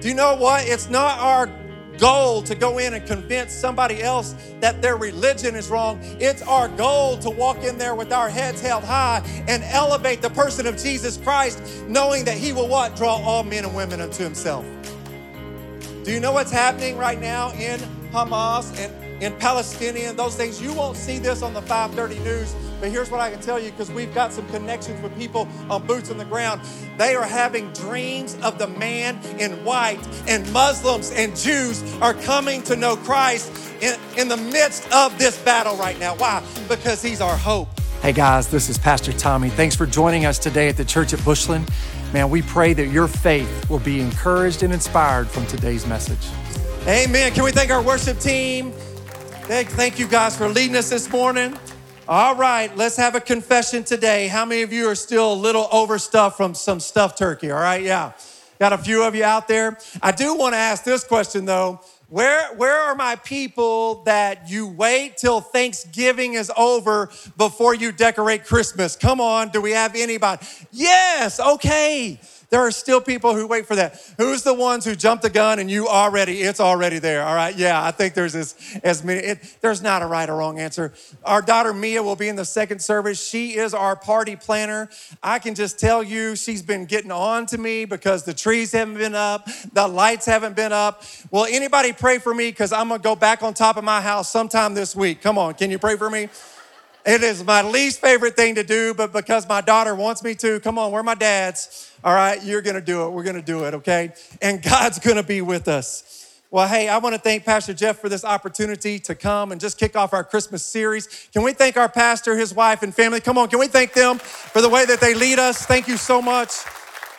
Do you know what? It's not our goal to go in and convince somebody else that their religion is wrong. It's our goal to walk in there with our heads held high and elevate the person of Jesus Christ, knowing that He will what? Draw all men and women unto Himself. Do you know what's happening right now in Hamas and in Palestinian, those things? You won't see this on the 530 news, but here's what I can tell you because we've got some connections with people on boots on the ground. They are having dreams of the man in white, and Muslims and Jews are coming to know Christ in, in the midst of this battle right now. Why? Because he's our hope. Hey guys, this is Pastor Tommy. Thanks for joining us today at the church at Bushland. Man, we pray that your faith will be encouraged and inspired from today's message. Amen. Can we thank our worship team? Thank, thank you guys for leading us this morning. All right, let's have a confession today. How many of you are still a little overstuffed from some stuffed turkey? All right, yeah. Got a few of you out there. I do want to ask this question though. Where, where are my people that you wait till Thanksgiving is over before you decorate Christmas? Come on, do we have anybody? Yes, okay. There are still people who wait for that. Who's the ones who jump the gun and you already, it's already there, all right? Yeah, I think there's as, as many, it, there's not a right or wrong answer. Our daughter Mia will be in the second service. She is our party planner. I can just tell you, she's been getting on to me because the trees haven't been up, the lights haven't been up. Will anybody pray for me? Because I'm gonna go back on top of my house sometime this week. Come on, can you pray for me? It is my least favorite thing to do, but because my daughter wants me to, come on, we're my dads. All right, you're gonna do it. We're gonna do it, okay? And God's gonna be with us. Well, hey, I wanna thank Pastor Jeff for this opportunity to come and just kick off our Christmas series. Can we thank our pastor, his wife, and family? Come on, can we thank them for the way that they lead us? Thank you so much.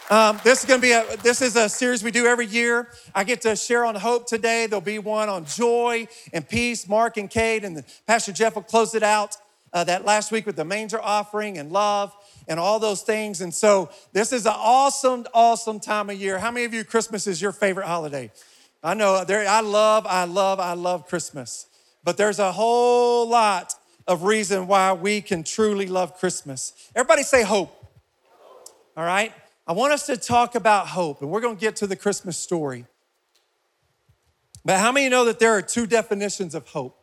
Um, this is going to be a this is a series we do every year. I get to share on hope today. There'll be one on joy and peace. Mark and Kate and Pastor Jeff will close it out uh, that last week with the manger offering and love and all those things. And so this is an awesome, awesome time of year. How many of you Christmas is your favorite holiday? I know there. I love, I love, I love Christmas. But there's a whole lot of reason why we can truly love Christmas. Everybody say hope. All right. I want us to talk about hope, and we're going to get to the Christmas story. But how many know that there are two definitions of hope?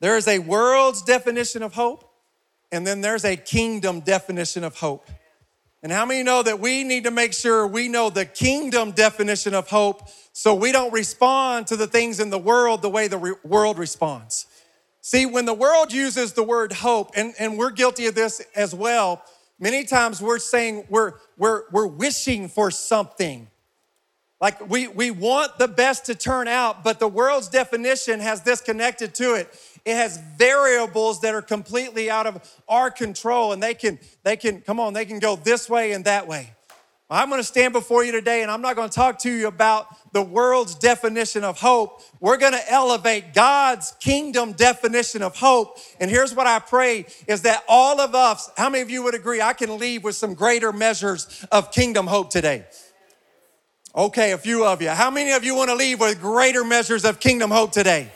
There is a world's definition of hope, and then there's a kingdom definition of hope. And how many know that we need to make sure we know the kingdom definition of hope so we don't respond to the things in the world the way the re- world responds? See, when the world uses the word hope, and, and we're guilty of this as well, many times we're saying we're, we're, we're wishing for something. Like we, we want the best to turn out, but the world's definition has this connected to it. It has variables that are completely out of our control, and they can, they can, come on, they can go this way and that way. I'm gonna stand before you today, and I'm not gonna talk to you about the world's definition of hope. We're gonna elevate God's kingdom definition of hope. And here's what I pray is that all of us, how many of you would agree I can leave with some greater measures of kingdom hope today? Okay, a few of you. How many of you want to leave with greater measures of kingdom hope today?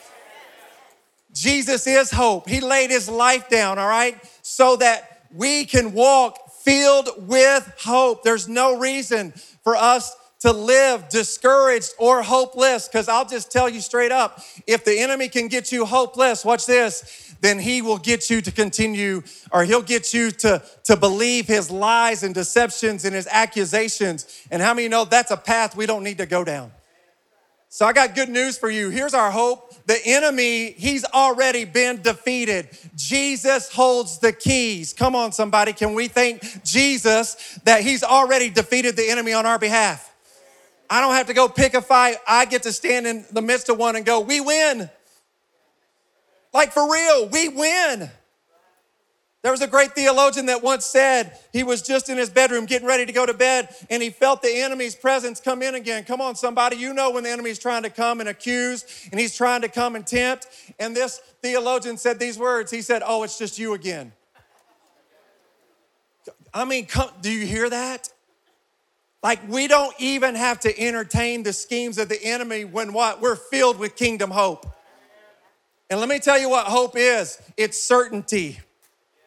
Jesus is hope. He laid his life down, all right, so that we can walk filled with hope. There's no reason for us to live discouraged or hopeless because I'll just tell you straight up if the enemy can get you hopeless, watch this, then he will get you to continue, or he'll get you to, to believe his lies and deceptions and his accusations. And how many know that's a path we don't need to go down? So I got good news for you. Here's our hope. The enemy, he's already been defeated. Jesus holds the keys. Come on, somebody. Can we thank Jesus that he's already defeated the enemy on our behalf? I don't have to go pick a fight. I get to stand in the midst of one and go, we win. Like for real, we win. There was a great theologian that once said he was just in his bedroom getting ready to go to bed and he felt the enemy's presence come in again. Come on, somebody, you know when the enemy's trying to come and accuse and he's trying to come and tempt. And this theologian said these words He said, Oh, it's just you again. I mean, come, do you hear that? Like, we don't even have to entertain the schemes of the enemy when what? We're filled with kingdom hope. And let me tell you what hope is it's certainty,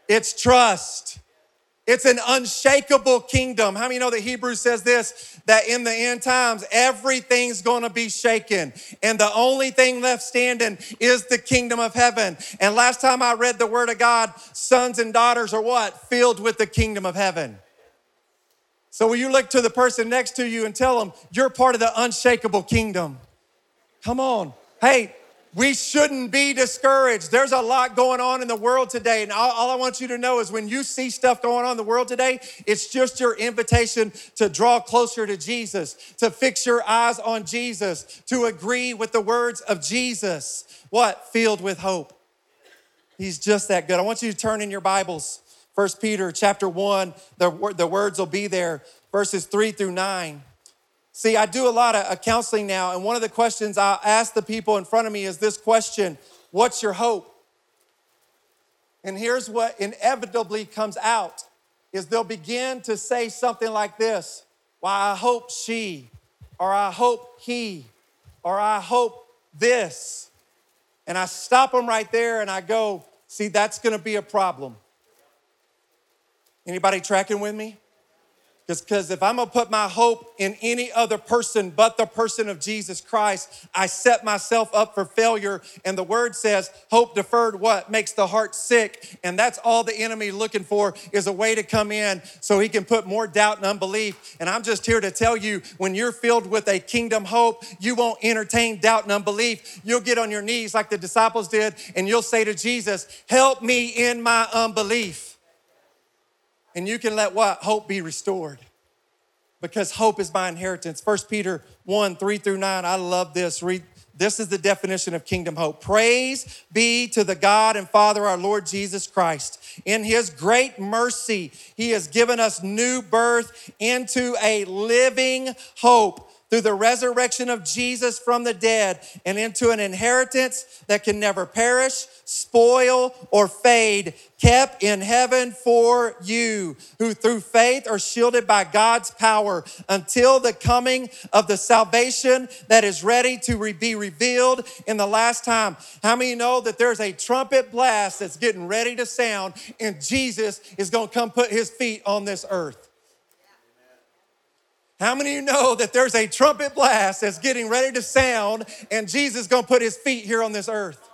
it's trust, It's an unshakable kingdom. How many know that Hebrews says this? That in the end times, everything's gonna be shaken. And the only thing left standing is the kingdom of heaven. And last time I read the word of God, sons and daughters are what? Filled with the kingdom of heaven. So will you look to the person next to you and tell them, you're part of the unshakable kingdom? Come on. Hey, we shouldn't be discouraged. There's a lot going on in the world today. And all, all, I want you to know is when you see stuff going on in the world today, it's just your invitation to draw closer to Jesus, to fix your eyes on Jesus, to agree with the words of Jesus. What? Filled with hope. He's just that good. I want you to turn in your Bibles. First Peter chapter 1, the, the words will be there, verses 3 through 9. See, I do a lot of uh, counseling now, and one of the questions I ask the people in front of me is this question What's your hope? And here's what inevitably comes out is they'll begin to say something like this Why, I hope she, or I hope he, or I hope this. And I stop them right there and I go, See, that's gonna be a problem. Anybody tracking with me? Because if I'm gonna put my hope in any other person but the person of Jesus Christ, I set myself up for failure. And the word says, hope deferred what? Makes the heart sick. And that's all the enemy looking for is a way to come in so he can put more doubt and unbelief. And I'm just here to tell you when you're filled with a kingdom hope, you won't entertain doubt and unbelief. You'll get on your knees like the disciples did, and you'll say to Jesus, Help me in my unbelief and you can let what? Hope be restored. Because hope is my inheritance. 1 Peter 1 3 through 9. I love this. Read. This is the definition of kingdom hope. Praise be to the God and Father, our Lord Jesus Christ. In his great mercy, he has given us new birth into a living hope through the resurrection of Jesus from the dead and into an inheritance that can never perish, spoil, or fade, kept in heaven for you, who through faith are shielded by God's power until the coming of the salvation that is ready to be revealed in the last time. How many know that there's a trumpet blast that's getting ready to sound and Jesus is going to come put his feet on this earth? How many of you know that there's a trumpet blast that's getting ready to sound and Jesus is gonna put his feet here on this earth?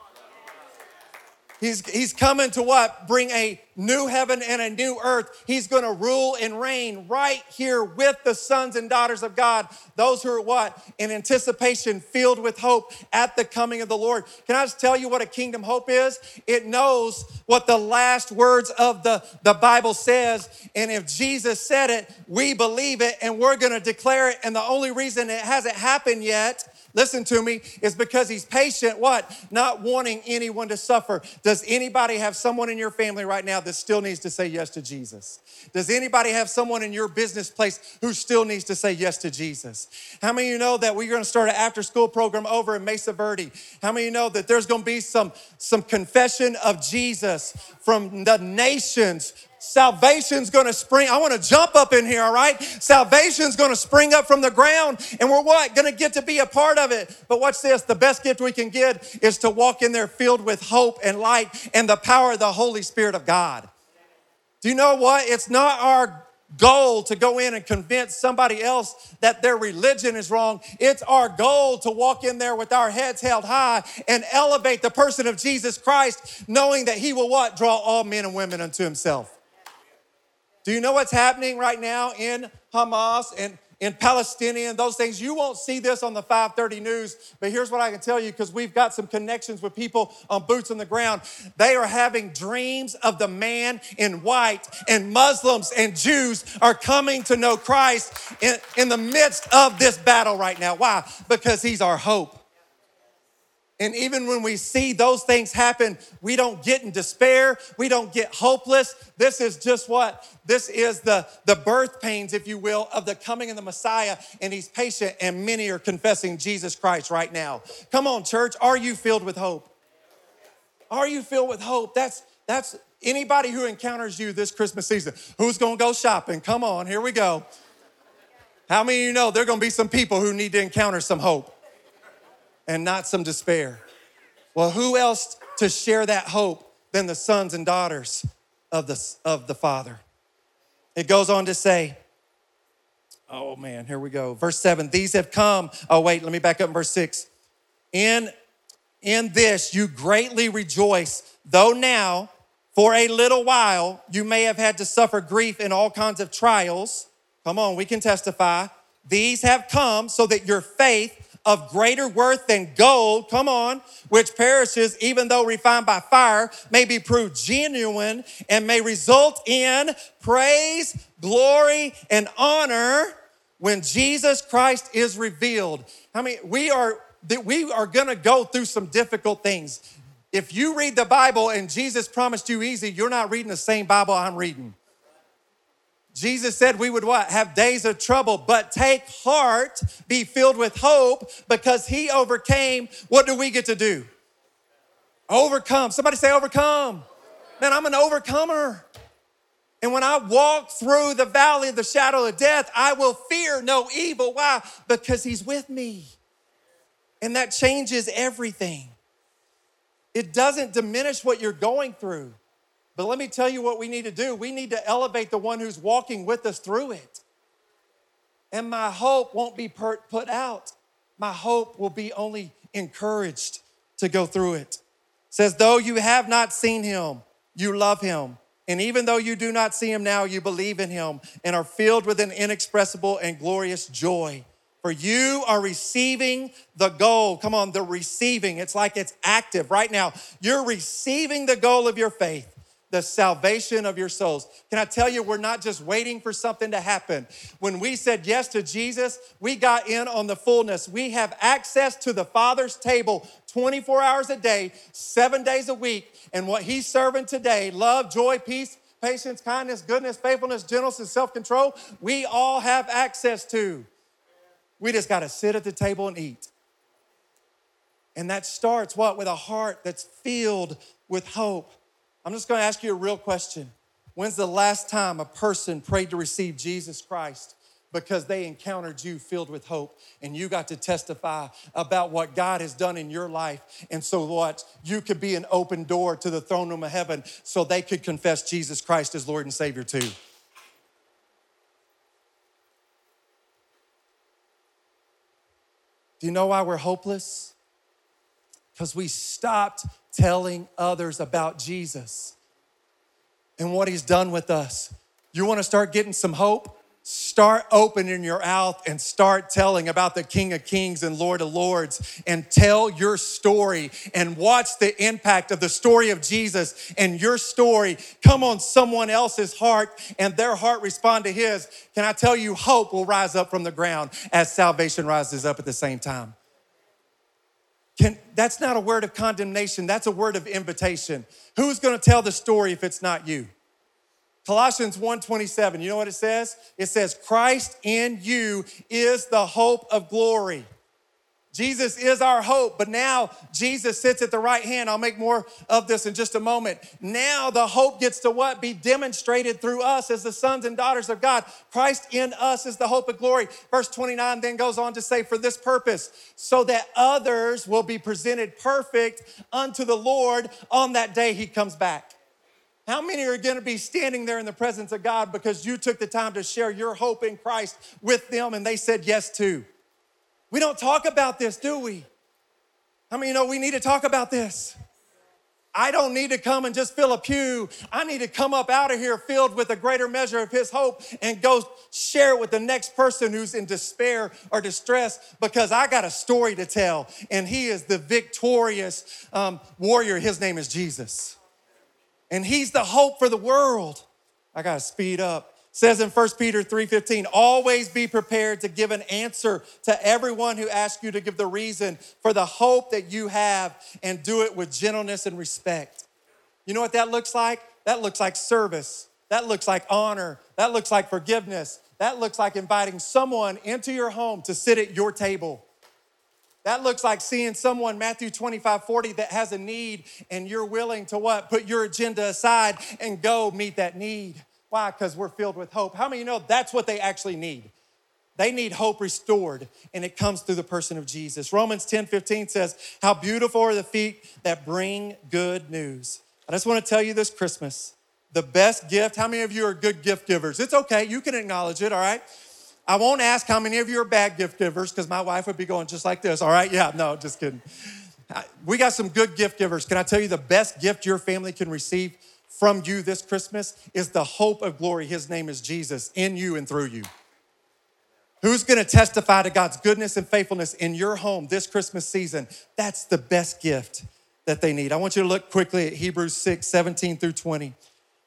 He's, he's coming to what? Bring a new heaven and a new earth. He's going to rule and reign right here with the sons and daughters of God. Those who are what? In anticipation, filled with hope at the coming of the Lord. Can I just tell you what a kingdom hope is? It knows what the last words of the, the Bible says. And if Jesus said it, we believe it and we're going to declare it. And the only reason it hasn't happened yet listen to me, is because he's patient, what? Not wanting anyone to suffer. Does anybody have someone in your family right now that still needs to say yes to Jesus? Does anybody have someone in your business place who still needs to say yes to Jesus? How many of you know that we're gonna start an after school program over in Mesa Verde? How many of you know that there's gonna be some, some confession of Jesus from the nations Salvation's gonna spring. I wanna jump up in here, all right? Salvation's gonna spring up from the ground, and we're what? Gonna get to be a part of it. But watch this the best gift we can get is to walk in there filled with hope and light and the power of the Holy Spirit of God. Do you know what? It's not our goal to go in and convince somebody else that their religion is wrong. It's our goal to walk in there with our heads held high and elevate the person of Jesus Christ, knowing that He will what? Draw all men and women unto Himself. Do you know what's happening right now in Hamas and in Palestinian, those things. You won't see this on the 530 news, but here's what I can tell you because we've got some connections with people on boots on the ground. They are having dreams of the man in white, and Muslims and Jews are coming to know Christ in, in the midst of this battle right now. Why? Because he's our hope. And even when we see those things happen, we don't get in despair. We don't get hopeless. This is just what? This is the, the birth pains, if you will, of the coming of the Messiah. And he's patient, and many are confessing Jesus Christ right now. Come on, church. Are you filled with hope? Are you filled with hope? That's that's anybody who encounters you this Christmas season. Who's gonna go shopping? Come on, here we go. How many of you know there are gonna be some people who need to encounter some hope? And not some despair. Well, who else to share that hope than the sons and daughters of the, of the Father? It goes on to say, oh man, here we go. Verse seven, these have come. Oh, wait, let me back up in verse six. In, in this you greatly rejoice, though now, for a little while, you may have had to suffer grief in all kinds of trials. Come on, we can testify. These have come so that your faith of greater worth than gold, come on, which perishes even though refined by fire, may be proved genuine and may result in praise, glory, and honor when Jesus Christ is revealed. I mean, we are that we are gonna go through some difficult things. If you read the Bible and Jesus promised you easy, you're not reading the same Bible I'm reading. Jesus said we would what? Have days of trouble, but take heart, be filled with hope because he overcame. What do we get to do? Overcome. Somebody say overcome. Man, I'm an overcomer. And when I walk through the valley of the shadow of death, I will fear no evil. Why? Because he's with me. And that changes everything. It doesn't diminish what you're going through. But let me tell you what we need to do. We need to elevate the one who's walking with us through it. And my hope won't be put out. My hope will be only encouraged to go through it. it says, though you have not seen him, you love him. And even though you do not see him now, you believe in him and are filled with an inexpressible and glorious joy. For you are receiving the goal. Come on, the receiving. It's like it's active right now. You're receiving the goal of your faith the salvation of your souls. Can I tell you, we're not just waiting for something to happen. When we said yes to Jesus, we got in on the fullness. We have access to the Father's table 24 hours a day, seven days a week. And what He's serving today love, joy, peace, patience, kindness, goodness, faithfulness, gentleness, and self control we all have access to. We just got to sit at the table and eat. And that starts what? With a heart that's filled with hope. I'm just going to ask you a real question. When's the last time a person prayed to receive Jesus Christ because they encountered you filled with hope and you got to testify about what God has done in your life? And so, what? You could be an open door to the throne room of heaven so they could confess Jesus Christ as Lord and Savior too. Do you know why we're hopeless? Because we stopped telling others about Jesus and what he's done with us. You want to start getting some hope? Start opening your mouth and start telling about the King of Kings and Lord of Lords and tell your story and watch the impact of the story of Jesus and your story come on someone else's heart and their heart respond to his. Can I tell you, hope will rise up from the ground as salvation rises up at the same time? Can, that's not a word of condemnation, that's a word of invitation. Who's gonna tell the story if it's not you? Colossians 1:27, you know what it says? It says, Christ in you is the hope of glory. Jesus is our hope, but now Jesus sits at the right hand. I'll make more of this in just a moment. Now the hope gets to what? Be demonstrated through us as the sons and daughters of God. Christ in us is the hope of glory. Verse 29 then goes on to say, For this purpose, so that others will be presented perfect unto the Lord on that day he comes back. How many are going to be standing there in the presence of God because you took the time to share your hope in Christ with them and they said yes too? We don't talk about this, do we? I mean, you know, we need to talk about this. I don't need to come and just fill a pew. I need to come up out of here filled with a greater measure of His hope and go share it with the next person who's in despair or distress because I got a story to tell. And He is the victorious um, warrior. His name is Jesus. And He's the hope for the world. I got to speed up says in 1 Peter 3:15, always be prepared to give an answer to everyone who asks you to give the reason for the hope that you have and do it with gentleness and respect. You know what that looks like? That looks like service. That looks like honor. That looks like forgiveness. That looks like inviting someone into your home to sit at your table. That looks like seeing someone, Matthew 25, 40, that has a need and you're willing to what? Put your agenda aside and go meet that need. Why? Because we're filled with hope. How many you know that's what they actually need? They need hope restored, and it comes through the person of Jesus. Romans 10 15 says, How beautiful are the feet that bring good news. I just want to tell you this Christmas the best gift. How many of you are good gift givers? It's okay, you can acknowledge it, all right? I won't ask how many of you are bad gift givers because my wife would be going just like this, all right? Yeah, no, just kidding. We got some good gift givers. Can I tell you the best gift your family can receive from you this Christmas is the hope of glory. His name is Jesus in you and through you. Who's gonna testify to God's goodness and faithfulness in your home this Christmas season? That's the best gift that they need. I want you to look quickly at Hebrews 6 17 through 20.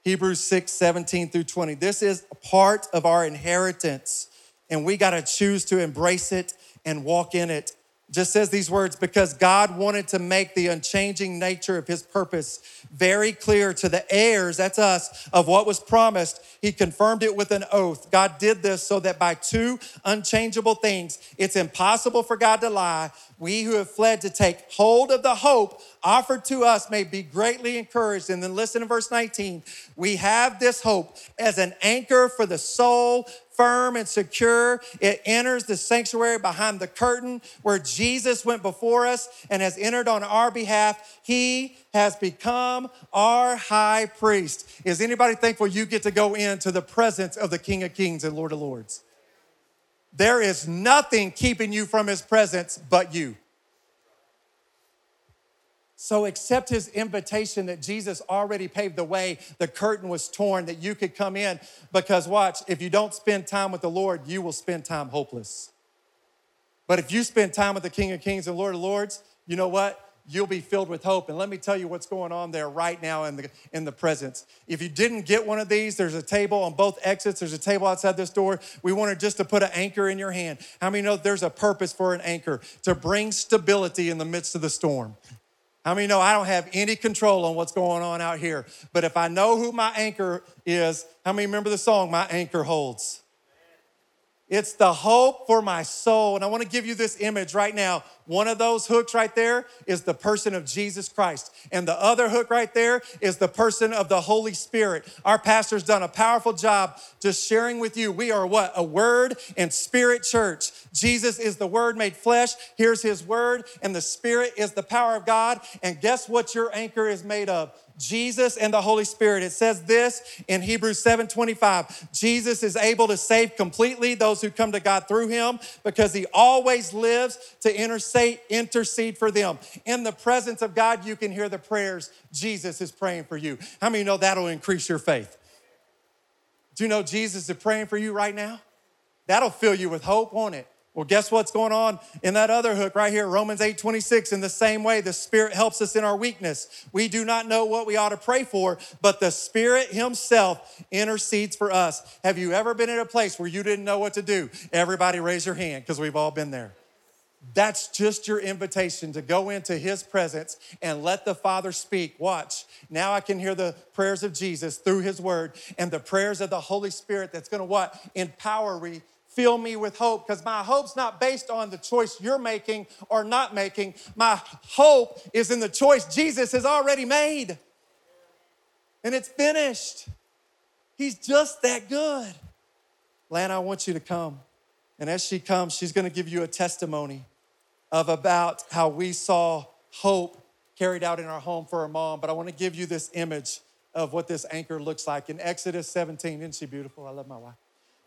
Hebrews 6 17 through 20. This is a part of our inheritance, and we gotta choose to embrace it and walk in it just says these words because God wanted to make the unchanging nature of his purpose very clear to the heirs, that's us, of what was promised. He confirmed it with an oath. God did this so that by two unchangeable things, it's impossible for God to lie. We who have fled to take hold of the hope offered to us may be greatly encouraged. And then listen to verse 19. We have this hope as an anchor for the soul firm and secure. It enters the sanctuary behind the curtain where Jesus went before us and has entered on our behalf. He has become our high priest. Is anybody thankful you get to go into the presence of the King of Kings and Lord of Lords? There is nothing keeping you from his presence but you. So accept his invitation that Jesus already paved the way. The curtain was torn that you could come in. Because watch, if you don't spend time with the Lord, you will spend time hopeless. But if you spend time with the King of Kings and Lord of Lords, you know what? You'll be filled with hope. And let me tell you what's going on there right now in the, in the presence. If you didn't get one of these, there's a table on both exits. There's a table outside this door. We wanted just to put an anchor in your hand. How many know there's a purpose for an anchor? To bring stability in the midst of the storm. How many know I don't have any control on what's going on out here? But if I know who my anchor is, how many remember the song, My Anchor Holds? It's the hope for my soul. And I want to give you this image right now. One of those hooks right there is the person of Jesus Christ. And the other hook right there is the person of the Holy Spirit. Our pastor's done a powerful job just sharing with you. We are what? A word and spirit church. Jesus is the word made flesh. Here's his word, and the spirit is the power of God. And guess what your anchor is made of? Jesus and the Holy Spirit. It says this in Hebrews 7:25. Jesus is able to save completely those who come to God through him because he always lives to intercede, for them. In the presence of God, you can hear the prayers Jesus is praying for you. How many know that'll increase your faith? Do you know Jesus is praying for you right now? That'll fill you with hope, won't it? Well, guess what's going on in that other hook right here, Romans 8 26. In the same way, the Spirit helps us in our weakness. We do not know what we ought to pray for, but the Spirit Himself intercedes for us. Have you ever been in a place where you didn't know what to do? Everybody raise your hand because we've all been there. That's just your invitation to go into His presence and let the Father speak. Watch. Now I can hear the prayers of Jesus through His Word and the prayers of the Holy Spirit that's gonna what? Empower me fill me with hope because my hope's not based on the choice you're making or not making. My hope is in the choice Jesus has already made. And it's finished. He's just that good. Lana, I want you to come. And as she comes, she's going to give you a testimony of about how we saw hope carried out in our home for our mom. But I want to give you this image of what this anchor looks like. In Exodus 17, isn't she beautiful? I love my wife.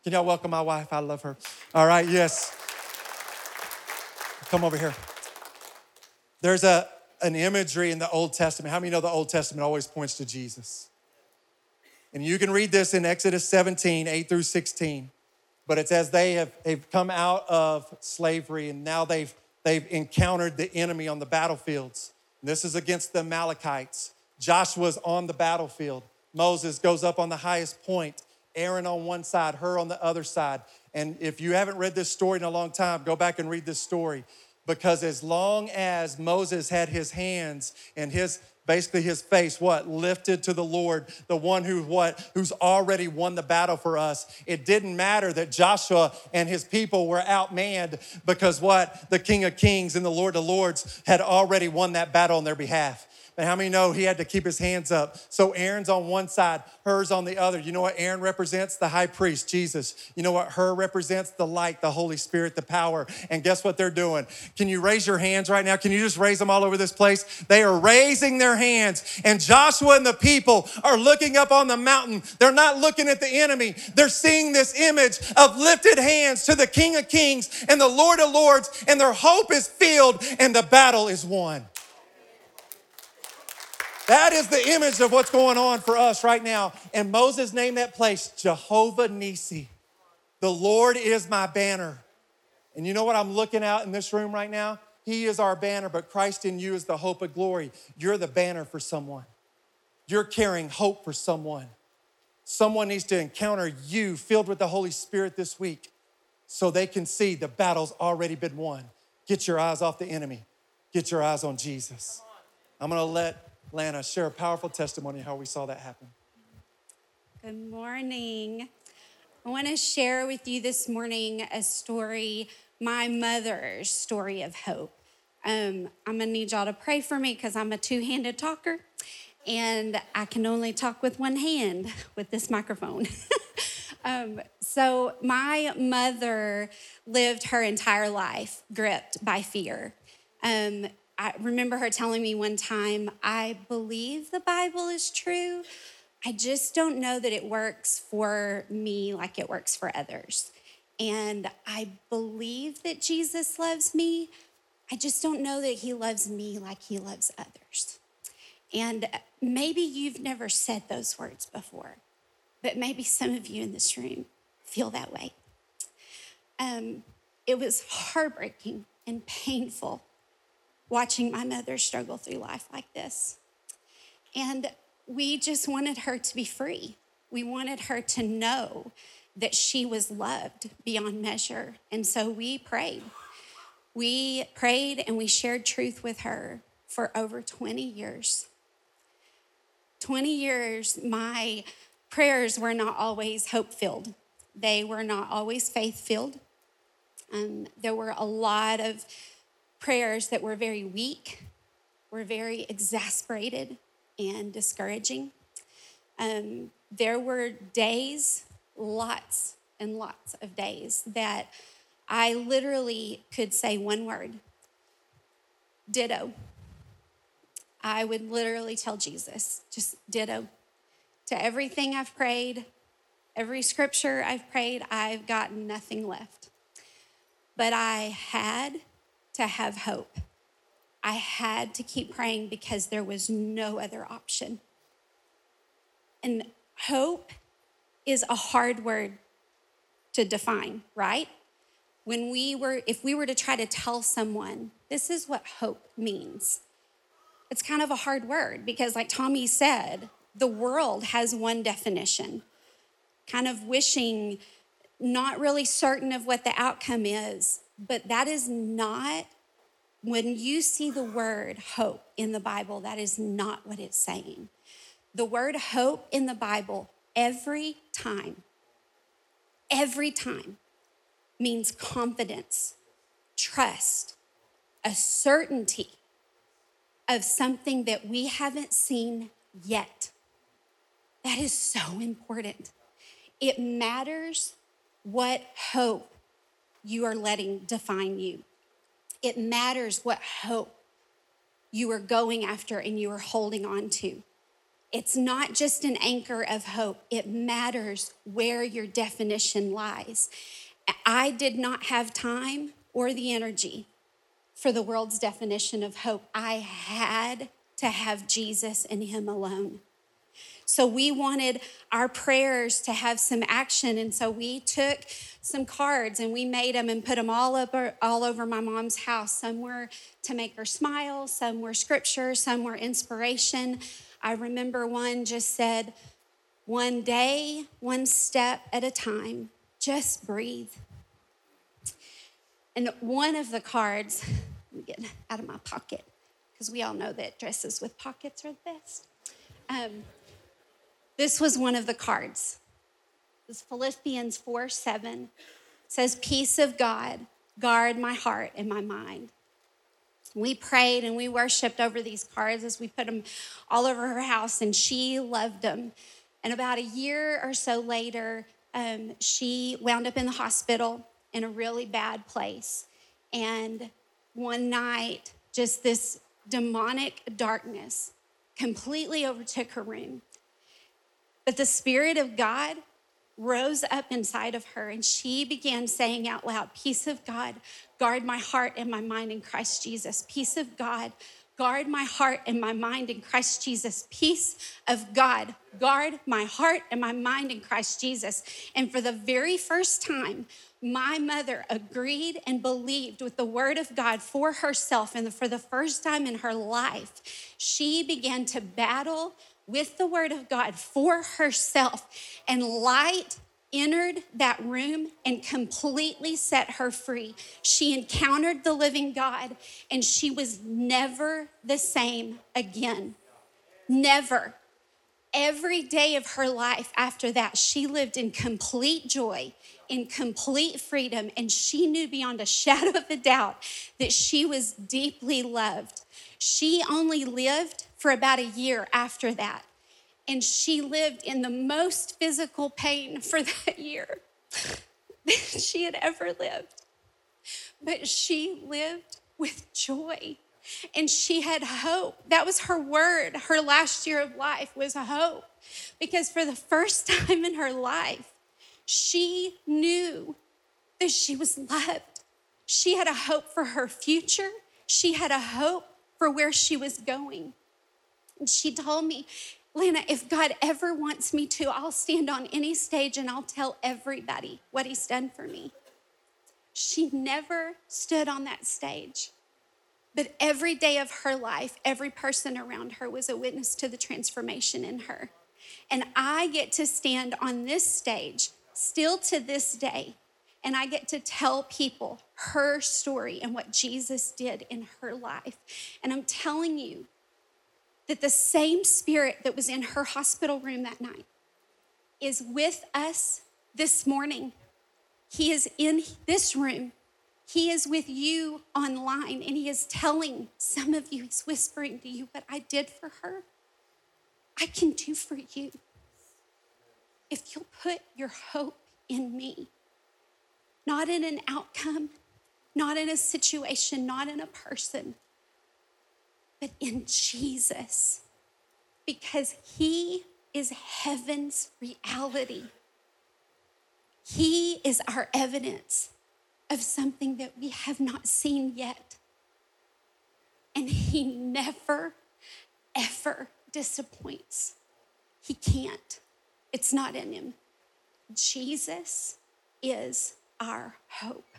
Can y'all welcome my wife? I love her. All right, yes. Come over here. There's a, an imagery in the Old Testament. How many know the Old Testament always points to Jesus? And you can read this in Exodus 17, 8 through 16. But it's as they have they've come out of slavery and now they've, they've encountered the enemy on the battlefields. And this is against the Amalekites. Joshua's on the battlefield. Moses goes up on the highest point Aaron on one side, Hur on the other side. And if you haven't read this story in a long time, go back and read this story. Because as long as Moses had his hands and his basically his face what lifted to the lord the one who what who's already won the battle for us it didn't matter that joshua and his people were outmanned because what the king of kings and the lord of lords had already won that battle on their behalf But how many know he had to keep his hands up? So Aaron's on one side, Hur's on the other. You know what Aaron represents? The high priest, Jesus. You know what Hur represents? The light, the Holy Spirit, the power. And guess what they're doing? Can you raise your hands right now? Can you just raise them all over this place? They are raising their hands, and Joshua and the people are looking up on the mountain. They're not looking at the enemy, they're seeing this image of lifted hands to the King of Kings and the Lord of Lords, and their hope is filled and the battle is won. That is the image of what's going on for us right now. And Moses named that place Jehovah Nisi. The Lord is my banner. And you know what I'm looking out in this room right now? He is our banner, but Christ in you is the hope of glory. You're the banner for someone. You're carrying hope for someone. Someone needs to encounter you filled with the Holy Spirit this week so they can see the battle's already been won. Get your eyes off the enemy, get your eyes on Jesus. I'm gonna let Lana, share a powerful testimony how we saw that happen. Good morning. I want to share with you this morning a story, my mother's story of hope. Um, I'm gonna need y'all to pray for me because I'm a two handed talker and I can only talk with one hand with this microphone. um, so, my mother lived her entire life gripped by fear. Um, I remember her telling me one time, I believe the Bible is true. I just don't know that it works for me like it works for others. And I believe that Jesus loves me. I just don't know that he loves me like he loves others. And maybe you've never said those words before, but maybe some of you in this room feel that way. Um, it was heartbreaking and painful watching my mother struggle through life like this. And we just wanted her to be free. We wanted her to know that she was loved beyond measure. And so we prayed. We prayed and we shared truth with her for over 20 years. 20 years, my prayers were not always hope filled, they were not always faith filled. Um, there were a lot of prayers that were very weak, were very exasperated and discouraging. Um, there were days, lots and lots of days, that I literally could say one word ditto. I would literally tell Jesus, just ditto. To everything I've prayed, every scripture I've prayed, I've gotten nothing left. But I had to have hope. I had to keep praying because there was no other option. And hope is a hard word to define, right? When we were, if we were to try to tell someone, this is what hope means, it's kind of a hard word because, like Tommy said, the world has one definition, kind of wishing, not really certain of what the outcome is. But that is not, when you see the word hope in the Bible, that is not what it's saying. The word hope in the Bible, every time, every time, means confidence, trust, a certainty of something that we haven't seen yet. That is so important. It matters what hope you are letting define you. It matters what hope you are going after and you are holding on to. It's not just an anchor of hope, it matters where your definition lies. I did not have time or the energy for the world's definition of hope. I had to have Jesus and Him alone. So we wanted our prayers to have some action. And so we took some cards and we made them and put them all over, all over my mom's house. Some were to make her smile, some were scripture, some were inspiration. I remember one just said, one day, one step at a time, just breathe. And one of the cards, let me get out of my pocket, because we all know that dresses with pockets are the best. Um, this was one of the cards. This Philippians 4 7 says, Peace of God, guard my heart and my mind. we prayed and we worshiped over these cards as we put them all over her house, and she loved them. And about a year or so later, um, she wound up in the hospital in a really bad place. And one night, just this demonic darkness completely overtook her room. But the Spirit of God rose up inside of her and she began saying out loud, Peace of God, guard my heart and my mind in Christ Jesus. Peace of God, guard my heart and my mind in Christ Jesus. Peace of God, guard my heart and my mind in Christ Jesus. And for the very first time, my mother agreed and believed with the word of God for herself. And for the first time in her life, she began to battle with the word of God for herself, and light entered that room and completely set her free. She encountered the living God, and she was never the same again. Never. Every day of her life after that, she lived in complete joy, in complete freedom, and she knew beyond a shadow of a doubt that she was deeply loved. She only lived for about a year after that. And she lived in the most physical pain for that year that she had ever lived. But she lived with joy and she had hope. That was her word. Her last year of life was hope because for the first time in her life, she knew that she was loved. She had a hope for her future. She had a hope for where she was going. And she told me, Lana, if God ever wants me to, I'll stand on any stage and I'll tell everybody what He's done for me. She never stood on that stage. But every day of her life, every person around her was a witness to the transformation in her. And I get to stand on this stage still to this day, and I get to tell people her story and what Jesus did in her life. And I'm telling you, that the same spirit that was in her hospital room that night is with us this morning. He is in this room. He is with you online, and He is telling some of you, He's whispering to you, what I did for her, I can do for you. If you'll put your hope in me, not in an outcome, not in a situation, not in a person, but in Jesus, because He is heaven's reality. He is our evidence of something that we have not seen yet. And He never, ever disappoints. He can't, it's not in Him. Jesus is our hope.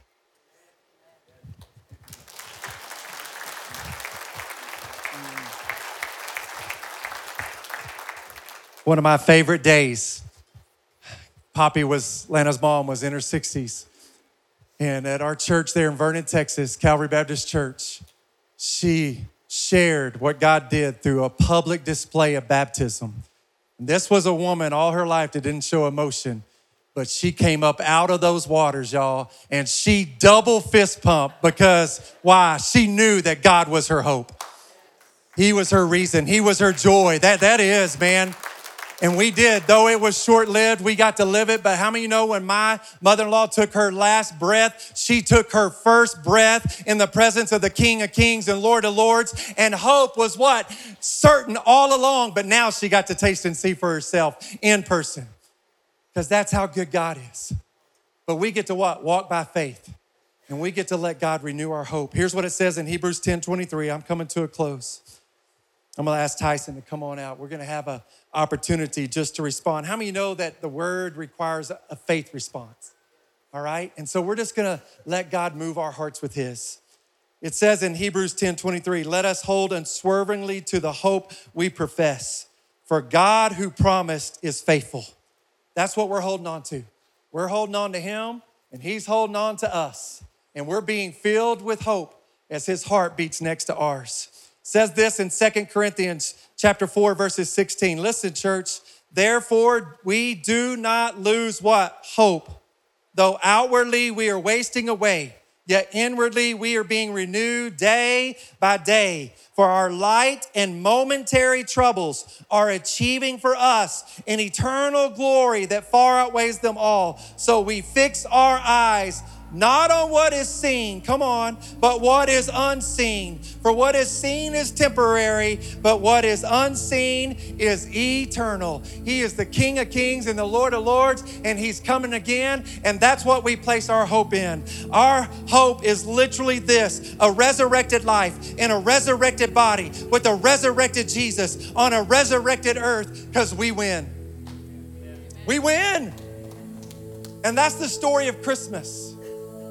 One of my favorite days. Poppy was, Lana's mom was in her 60s. And at our church there in Vernon, Texas, Calvary Baptist Church, she shared what God did through a public display of baptism. And this was a woman all her life that didn't show emotion, but she came up out of those waters, y'all, and she double fist pumped because why? She knew that God was her hope. He was her reason. He was her joy. That that is, man. And we did, though it was short lived, we got to live it. But how many know when my mother in law took her last breath, she took her first breath in the presence of the King of Kings and Lord of Lords? And hope was what? Certain all along, but now she got to taste and see for herself in person. Because that's how good God is. But we get to what? Walk by faith. And we get to let God renew our hope. Here's what it says in Hebrews 10 23. I'm coming to a close. I'm gonna ask Tyson to come on out. We're gonna have an opportunity just to respond. How many know that the word requires a faith response? All right? And so we're just gonna let God move our hearts with his. It says in Hebrews 10 23, let us hold unswervingly to the hope we profess. For God who promised is faithful. That's what we're holding on to. We're holding on to him, and he's holding on to us. And we're being filled with hope as his heart beats next to ours says this in Second Corinthians chapter 4 verses 16. Listen church, therefore we do not lose what? Hope. Though outwardly we are wasting away, yet inwardly we are being renewed day by day. For our light and momentary troubles are achieving for us an eternal glory that far outweighs them all. So we fix our eyes not on what is seen, come on, but what is unseen. For what is seen is temporary, but what is unseen is eternal. He is the King of kings and the Lord of lords, and He's coming again, and that's what we place our hope in. Our hope is literally this a resurrected life in a resurrected body with a resurrected Jesus on a resurrected earth because we win. We win. And that's the story of Christmas.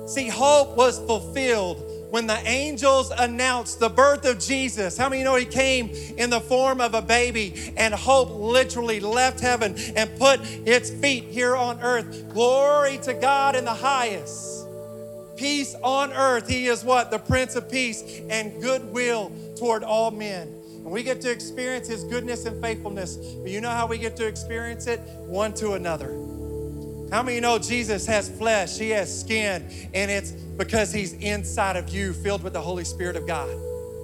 See, hope was fulfilled when the angels announced the birth of Jesus. How many know he came in the form of a baby and hope literally left heaven and put its feet here on earth? Glory to God in the highest. Peace on earth. He is what? The Prince of Peace and goodwill toward all men. And we get to experience his goodness and faithfulness. But you know how we get to experience it? One to another. How many know Jesus has flesh, he has skin, and it's because he's inside of you, filled with the Holy Spirit of God.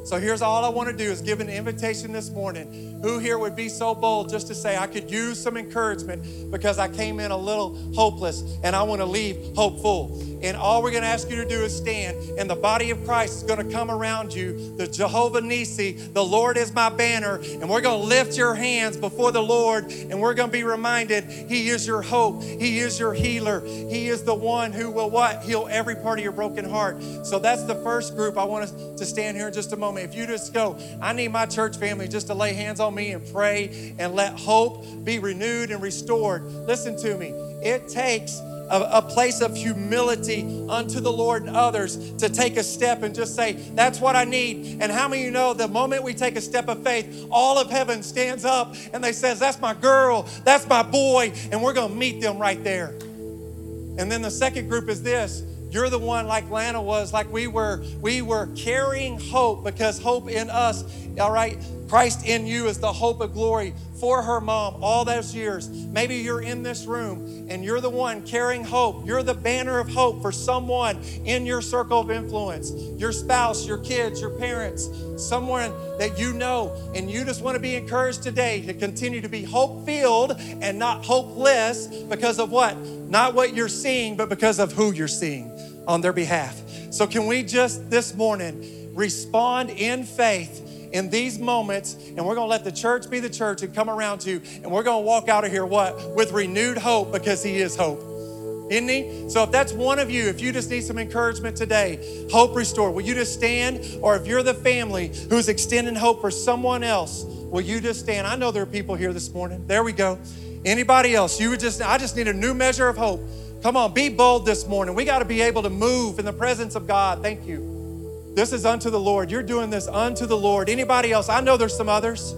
So here's all I want to do is give an invitation this morning. Who here would be so bold just to say, I could use some encouragement because I came in a little hopeless and I want to leave hopeful? And all we're going to ask you to do is stand, and the body of Christ is going to come around you. The Jehovah Nissi, the Lord is my banner, and we're going to lift your hands before the Lord, and we're going to be reminded He is your hope, He is your healer, He is the one who will what? Heal every part of your broken heart. So that's the first group. I want us to stand here in just a moment. If you just go, I need my church family just to lay hands on me and pray and let hope be renewed and restored. Listen to me. It takes a, a place of humility unto the Lord and others to take a step and just say, That's what I need. And how many of you know the moment we take a step of faith, all of heaven stands up and they says, That's my girl, that's my boy, and we're gonna meet them right there. And then the second group is this you're the one like Lana was, like we were, we were carrying hope because hope in us, all right, Christ in you is the hope of glory for her mom all those years. Maybe you're in this room and you're the one carrying hope. You're the banner of hope for someone in your circle of influence your spouse, your kids, your parents, someone that you know. And you just want to be encouraged today to continue to be hope filled and not hopeless because of what? Not what you're seeing, but because of who you're seeing on their behalf. So, can we just this morning respond in faith? In these moments, and we're gonna let the church be the church and come around to you, and we're gonna walk out of here what? With renewed hope because He is hope. Isn't he? So if that's one of you, if you just need some encouragement today, hope restored, will you just stand? Or if you're the family who's extending hope for someone else, will you just stand? I know there are people here this morning. There we go. Anybody else? You would just, I just need a new measure of hope. Come on, be bold this morning. We got to be able to move in the presence of God. Thank you. This is unto the Lord. You're doing this unto the Lord. Anybody else? I know there's some others.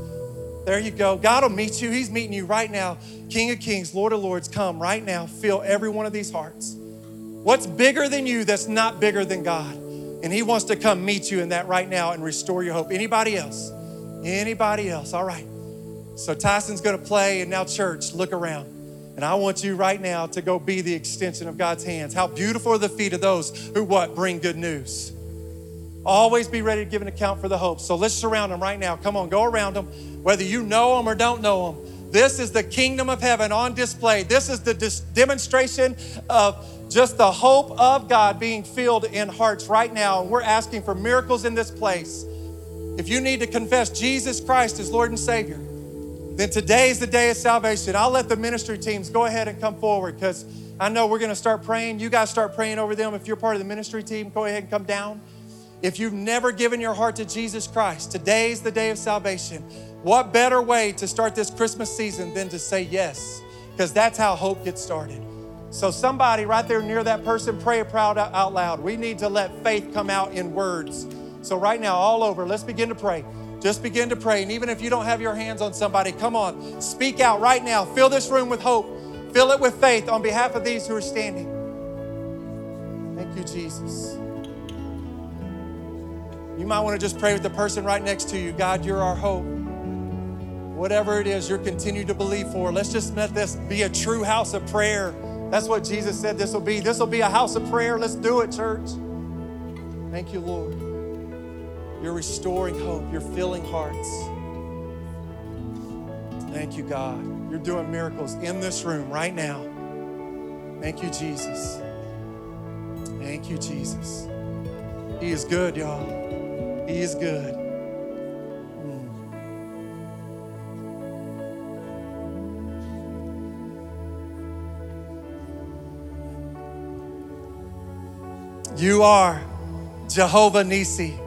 There you go. God will meet you. He's meeting you right now. King of Kings, Lord of Lords, come right now. Fill every one of these hearts. What's bigger than you that's not bigger than God? And He wants to come meet you in that right now and restore your hope. Anybody else? Anybody else? All right. So Tyson's going to play, and now, church, look around. And I want you right now to go be the extension of God's hands. How beautiful are the feet of those who what? Bring good news. Always be ready to give an account for the hope. So let's surround them right now. Come on, go around them, whether you know them or don't know them. This is the kingdom of heaven on display. This is the dis- demonstration of just the hope of God being filled in hearts right now. And we're asking for miracles in this place. If you need to confess Jesus Christ as Lord and Savior, then today is the day of salvation. I'll let the ministry teams go ahead and come forward because I know we're going to start praying. You guys start praying over them. If you're part of the ministry team, go ahead and come down. If you've never given your heart to Jesus Christ, today's the day of salvation. What better way to start this Christmas season than to say yes? Because that's how hope gets started. So, somebody right there near that person, pray proud out loud. We need to let faith come out in words. So, right now, all over, let's begin to pray. Just begin to pray. And even if you don't have your hands on somebody, come on, speak out right now. Fill this room with hope. Fill it with faith on behalf of these who are standing. Thank you, Jesus. You might want to just pray with the person right next to you. God, you're our hope. Whatever it is you're continuing to believe for, let's just let this be a true house of prayer. That's what Jesus said this will be. This will be a house of prayer. Let's do it, church. Thank you, Lord. You're restoring hope. You're filling hearts. Thank you, God. You're doing miracles in this room right now. Thank you, Jesus. Thank you, Jesus. He is good, y'all. He is good. Hmm. You are Jehovah Nissi.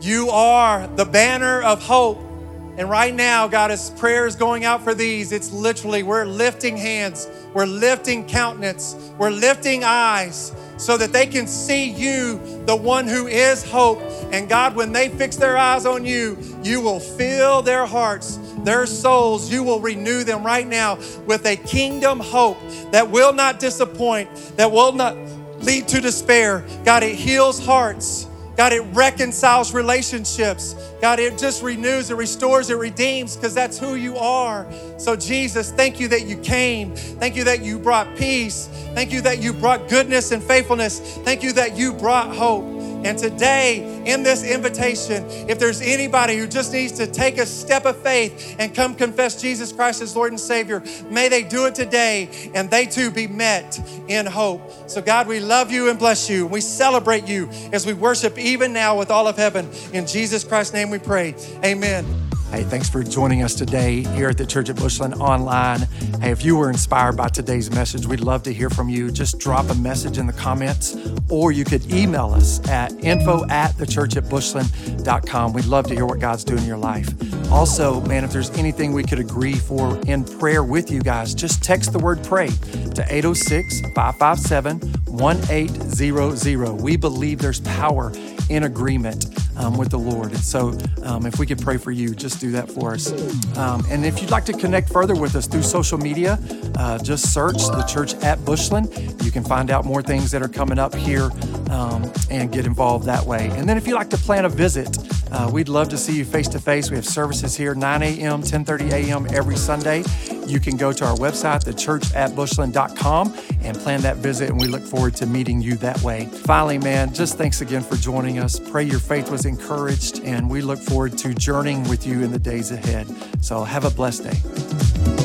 You are the banner of hope. And right now, God, as prayer is going out for these, it's literally we're lifting hands, we're lifting countenance, we're lifting eyes so that they can see you, the one who is hope. And God, when they fix their eyes on you, you will fill their hearts, their souls. You will renew them right now with a kingdom hope that will not disappoint, that will not lead to despair. God, it heals hearts. God, it reconciles relationships. God, it just renews, it restores, it redeems because that's who you are. So, Jesus, thank you that you came. Thank you that you brought peace. Thank you that you brought goodness and faithfulness. Thank you that you brought hope. And today, in this invitation, if there's anybody who just needs to take a step of faith and come confess Jesus Christ as Lord and Savior, may they do it today and they too be met in hope. So, God, we love you and bless you. We celebrate you as we worship even now with all of heaven. In Jesus Christ's name we pray. Amen. Hey, thanks for joining us today here at the Church at Bushland online. Hey, if you were inspired by today's message, we'd love to hear from you. Just drop a message in the comments, or you could email us at info at thechurchatbushland.com. We'd love to hear what God's doing in your life. Also, man, if there's anything we could agree for in prayer with you guys, just text the word pray to 806 557 1800. We believe there's power in agreement um, with the Lord. And so, um, if we could pray for you, just do that for us. Um, and if you'd like to connect further with us through social media, uh, just search the church at Bushland. You can find out more things that are coming up here um, and get involved that way. And then, if you'd like to plan a visit, uh, we'd love to see you face to face. We have services here 9 a.m., 10:30 a.m. every Sunday. You can go to our website, thechurchatbushland.com, and plan that visit. And we look forward to meeting you that way. Finally, man, just thanks again for joining us. Pray your faith was encouraged, and we look forward to journeying with you in the days ahead. So have a blessed day.